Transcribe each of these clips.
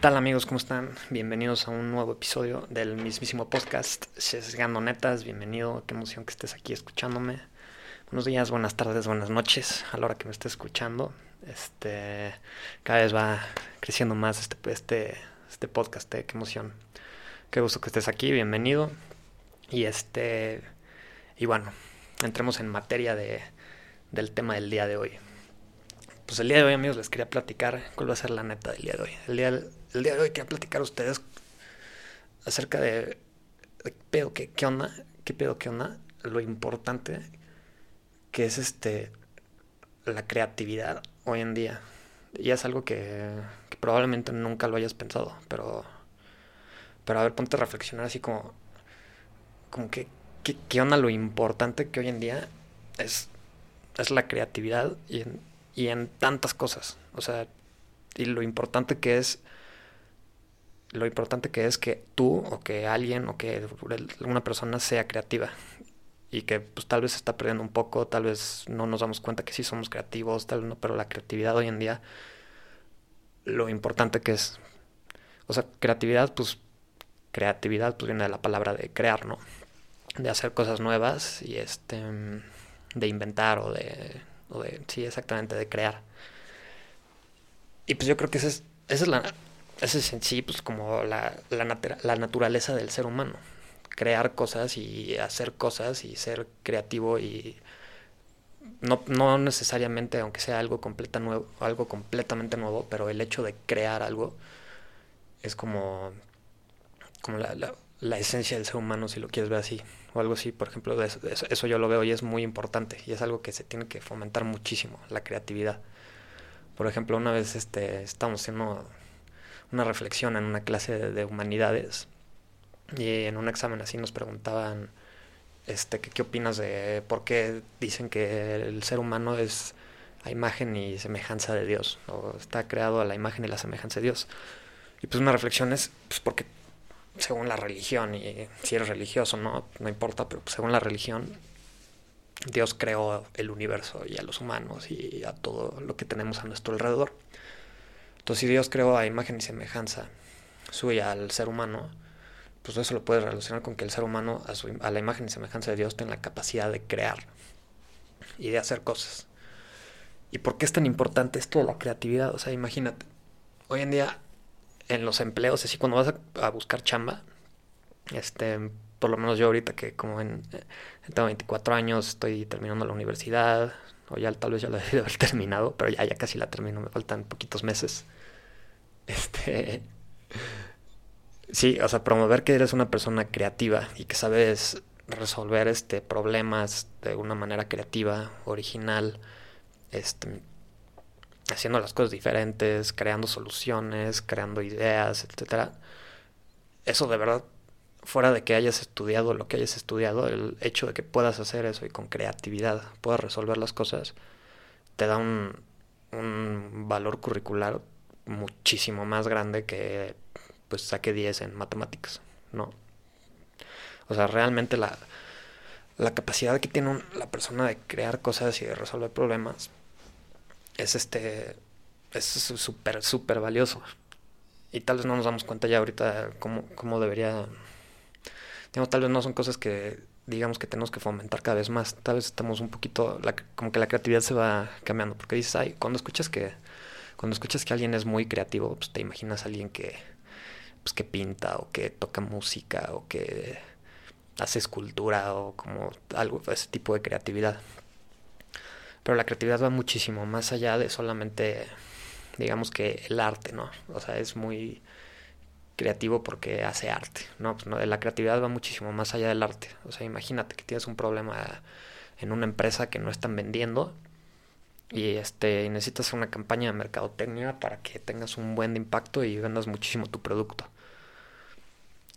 tal amigos? ¿Cómo están? Bienvenidos a un nuevo episodio del mismísimo podcast Sesgando Netas. Bienvenido, qué emoción que estés aquí escuchándome. Buenos días, buenas tardes, buenas noches a la hora que me estés escuchando. Este, cada vez va creciendo más este, este, este podcast, eh, qué emoción. Qué gusto que estés aquí, bienvenido. Y este, y bueno, entremos en materia de, del tema del día de hoy. Pues el día de hoy, amigos, les quería platicar cuál va a ser la neta del día de hoy. El día, el día de hoy quería platicar a ustedes acerca de, pedo, qué, onda, qué pedo, qué onda, lo importante que es este la creatividad hoy en día. Y es algo que, que probablemente nunca lo hayas pensado, pero, pero a ver, ponte a reflexionar así como, como que, qué onda lo importante que hoy en día es, es la creatividad y en, y en tantas cosas. O sea, y lo importante que es lo importante que es que tú o que alguien o que alguna persona sea creativa y que pues tal vez se está perdiendo un poco, tal vez no nos damos cuenta que sí somos creativos, tal vez no, pero la creatividad hoy en día lo importante que es o sea, creatividad pues creatividad pues viene de la palabra de crear, ¿no? De hacer cosas nuevas y este de inventar o de o de, sí, exactamente, de crear. Y pues yo creo que esa es, esa es la, esa es en sí, pues como la, la, la naturaleza del ser humano. Crear cosas y hacer cosas y ser creativo y no, no necesariamente, aunque sea algo, completa nuevo, algo completamente nuevo, pero el hecho de crear algo es como, como la, la, la esencia del ser humano, si lo quieres ver así o algo así, por ejemplo, eso, eso, yo lo veo y es muy importante y es algo que se tiene que fomentar muchísimo, la creatividad. Por ejemplo, una vez este, estábamos haciendo una reflexión en una clase de, de humanidades y en un examen así nos preguntaban este, ¿qué, ¿qué opinas de por qué dicen que el ser humano es a imagen y semejanza de Dios o está creado a la imagen y la semejanza de Dios? Y pues una reflexión es pues porque según la religión, y si eres religioso no, no importa, pero según la religión, Dios creó el universo y a los humanos y a todo lo que tenemos a nuestro alrededor. Entonces, si Dios creó a imagen y semejanza suya al ser humano, pues eso lo puedes relacionar con que el ser humano, a, su, a la imagen y semejanza de Dios, tiene la capacidad de crear y de hacer cosas. ¿Y por qué es tan importante esto la creatividad? O sea, imagínate, hoy en día en los empleos, así cuando vas a, buscar chamba, este, por lo menos yo ahorita que como en, tengo 24 años, estoy terminando la universidad, o ya tal vez ya la he de haber terminado, pero ya, ya casi la termino, me faltan poquitos meses. Este, sí, o sea, promover que eres una persona creativa y que sabes resolver este problemas de una manera creativa, original, este haciendo las cosas diferentes, creando soluciones, creando ideas, etcétera. Eso de verdad, fuera de que hayas estudiado lo que hayas estudiado, el hecho de que puedas hacer eso y con creatividad puedas resolver las cosas, te da un, un valor curricular muchísimo más grande que pues saque 10 en matemáticas, ¿no? O sea, realmente la, la capacidad que tiene la persona de crear cosas y de resolver problemas es este es súper súper valioso y tal vez no nos damos cuenta ya ahorita cómo, cómo debería digamos tal vez no son cosas que digamos que tenemos que fomentar cada vez más tal vez estamos un poquito como que la creatividad se va cambiando porque dices ay cuando escuchas que cuando escuchas que alguien es muy creativo pues te imaginas a alguien que pues que pinta o que toca música o que hace escultura o como algo ese tipo de creatividad pero la creatividad va muchísimo más allá de solamente, digamos que el arte, ¿no? O sea, es muy creativo porque hace arte, ¿no? Pues, ¿no? La creatividad va muchísimo más allá del arte. O sea, imagínate que tienes un problema en una empresa que no están vendiendo y este y necesitas una campaña de mercadotecnia para que tengas un buen impacto y vendas muchísimo tu producto.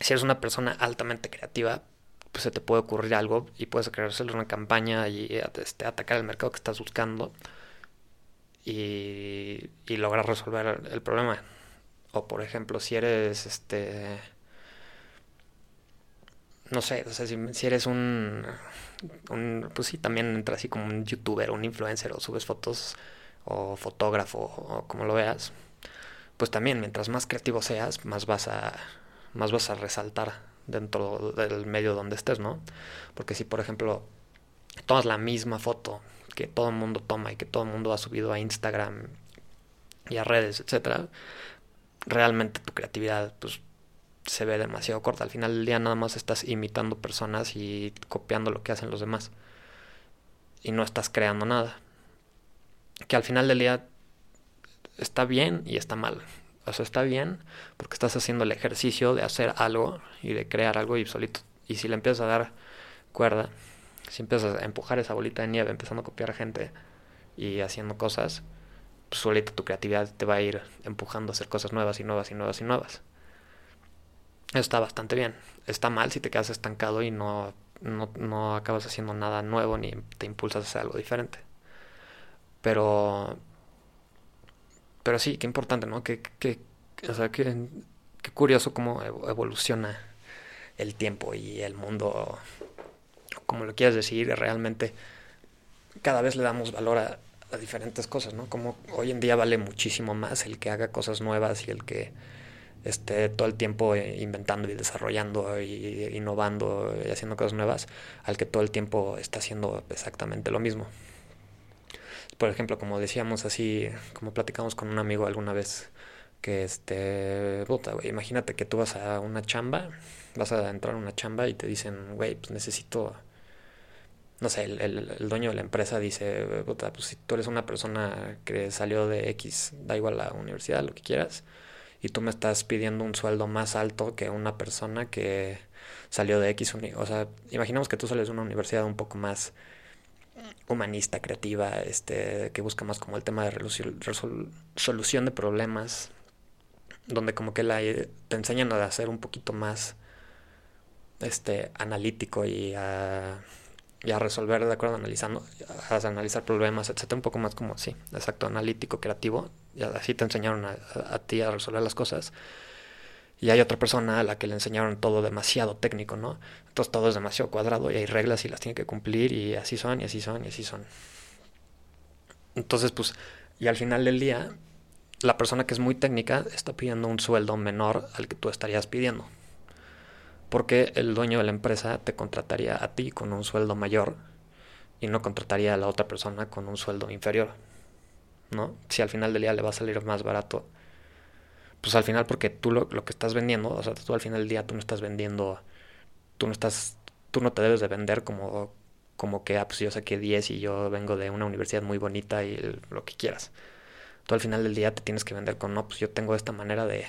Si eres una persona altamente creativa, pues se te puede ocurrir algo y puedes crearse una campaña y este, atacar el mercado que estás buscando y lograr resolver el problema. O por ejemplo, si eres este no sé, o sea, si, eres un, un, pues sí, también entra así como un youtuber, un influencer, o subes fotos, o fotógrafo, o como lo veas, pues también mientras más creativo seas, más vas a, más vas a resaltar dentro del medio donde estés, ¿no? Porque si, por ejemplo, tomas la misma foto que todo el mundo toma y que todo el mundo ha subido a Instagram y a redes, etcétera, realmente tu creatividad pues se ve demasiado corta. Al final del día nada más estás imitando personas y copiando lo que hacen los demás. Y no estás creando nada. Que al final del día está bien y está mal. O sea, está bien porque estás haciendo el ejercicio de hacer algo y de crear algo y solito. Y si le empiezas a dar cuerda, si empiezas a empujar esa bolita de nieve, empezando a copiar gente y haciendo cosas, pues solito tu creatividad te va a ir empujando a hacer cosas nuevas y nuevas y nuevas y nuevas. Eso está bastante bien. Está mal si te quedas estancado y no, no, no acabas haciendo nada nuevo ni te impulsas a hacer algo diferente. Pero pero sí, qué importante, ¿no? Qué, qué, o sea, qué, qué curioso cómo evoluciona el tiempo y el mundo, como lo quieras decir, realmente cada vez le damos valor a, a, diferentes cosas, ¿no? Como hoy en día vale muchísimo más el que haga cosas nuevas y el que esté todo el tiempo inventando y desarrollando y innovando y haciendo cosas nuevas, al que todo el tiempo está haciendo exactamente lo mismo por ejemplo, como decíamos así, como platicamos con un amigo alguna vez, que este, puta, güey, imagínate que tú vas a una chamba, vas a entrar a una chamba y te dicen, güey, pues necesito, no sé, el, el, dueño de la empresa dice, pues si tú eres una persona que salió de X, da igual la universidad, lo que quieras, y tú me estás pidiendo un sueldo más alto que una persona que salió de X, o sea, imaginamos que tú sales de una universidad un poco más humanista, creativa, este, que busca más como el tema de resolución de problemas, donde como que la, eh, te enseñan a hacer un poquito más este, analítico y a, y a resolver de acuerdo analizando, a, analizar problemas, etcétera, un poco más como, sí, exacto, analítico, creativo, y así te enseñaron a, a ti a resolver las cosas y hay otra persona a la que le enseñaron todo demasiado técnico, ¿no? Entonces todo es demasiado cuadrado y hay reglas y las tiene que cumplir y así son y así son y así son. Entonces, pues, y al final del día, la persona que es muy técnica está pidiendo un sueldo menor al que tú estarías pidiendo. Porque el dueño de la empresa te contrataría a ti con un sueldo mayor y no contrataría a la otra persona con un sueldo inferior. ¿No? Si al final del día le va a salir más barato pues al final porque tú lo, lo, que estás vendiendo, o sea, tú al final del día tú no estás vendiendo, tú no estás, tú no te debes de vender como, como que, ah, pues yo saqué 10 y yo vengo de una universidad muy bonita y lo que quieras. Tú al final del día te tienes que vender con, no, pues yo tengo esta manera de,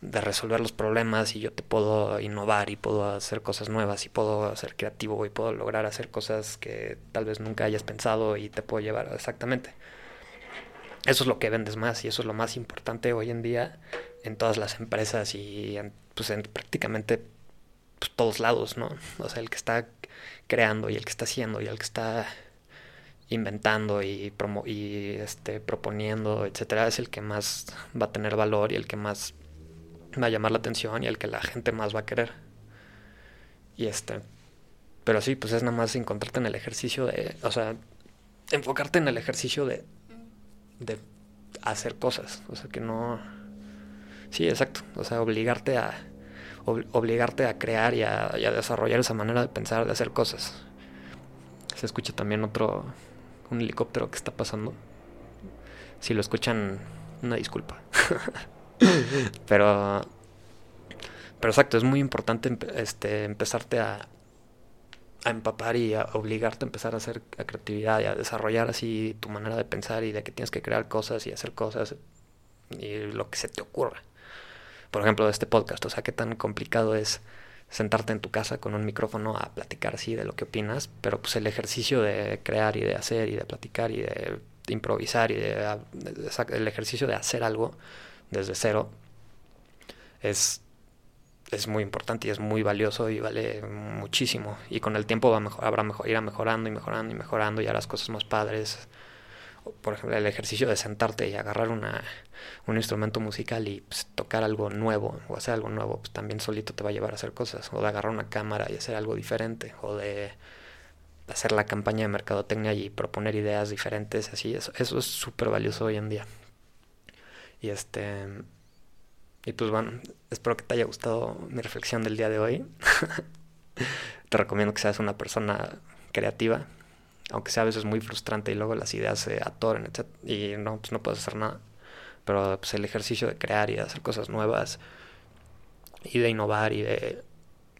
de resolver los problemas y yo te puedo innovar y puedo hacer cosas nuevas y puedo ser creativo y puedo lograr hacer cosas que tal vez nunca hayas pensado y te puedo llevar exactamente. Eso es lo que vendes más y eso es lo más importante hoy en día en todas las empresas y en, pues en prácticamente pues, todos lados, ¿no? O sea, el que está creando y el que está haciendo y el que está inventando y, promo y este, proponiendo, etcétera, es el que más va a tener valor y el que más a llamar la atención y el que la gente más va a querer. Y este, pero sí, pues es nada más encontrarte en el ejercicio de, o sea, enfocarte en el ejercicio de de hacer cosas. O sea, que no... Sí, exacto. O sea, obligarte a, obligarte a crear y a, desarrollar esa manera de pensar, de hacer cosas. Se escucha también otro, un helicóptero que está pasando. Si lo escuchan, una disculpa. pero, pero exacto, es muy importante este, empezarte a, a empapar y a obligarte a empezar a hacer creatividad y a desarrollar así tu manera de pensar y de que tienes que crear cosas y hacer cosas y lo que se te ocurra. Por ejemplo, de este podcast, o sea, qué tan complicado es sentarte en tu casa con un micrófono a platicar así de lo que opinas, pero pues el ejercicio de crear y de hacer y de platicar y de, improvisar y de, el ejercicio de hacer algo desde cero es es muy importante y es muy valioso y vale muchísimo. Y con el tiempo va mejor, habrá mejor, irá mejorando y mejorando y mejorando y harás cosas más padres. Por ejemplo, el ejercicio de sentarte y agarrar una, un instrumento musical y pues, tocar algo nuevo o hacer algo nuevo, pues también solito te va a llevar a hacer cosas. O de agarrar una cámara y hacer algo diferente. O de hacer la campaña de mercadotecnia y proponer ideas diferentes. Así, eso, eso es súper valioso hoy en día. Y este... Y pues bueno, espero que te haya gustado mi reflexión del día de hoy. te recomiendo que seas una persona creativa, aunque sea a veces muy frustrante y luego las ideas se atoren, etc. Y no, pues no puedes hacer nada. Pero pues el ejercicio de crear y de hacer cosas nuevas y de innovar y de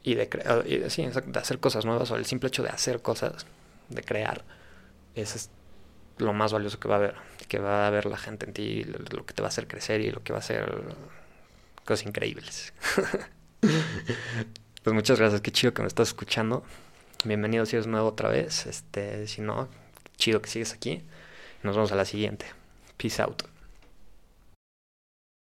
y de, y de, sí, de hacer cosas nuevas o el simple hecho de hacer cosas, de crear, es lo más valioso que va a haber, que va a ver la gente en ti, lo que te va a hacer crecer y lo que va a hacer cosas increíbles. pues muchas gracias, qué chido que me estás escuchando. Bienvenido si eres nuevo otra vez. Este, si no, chido que sigues aquí. Nos vemos a la siguiente. Peace out.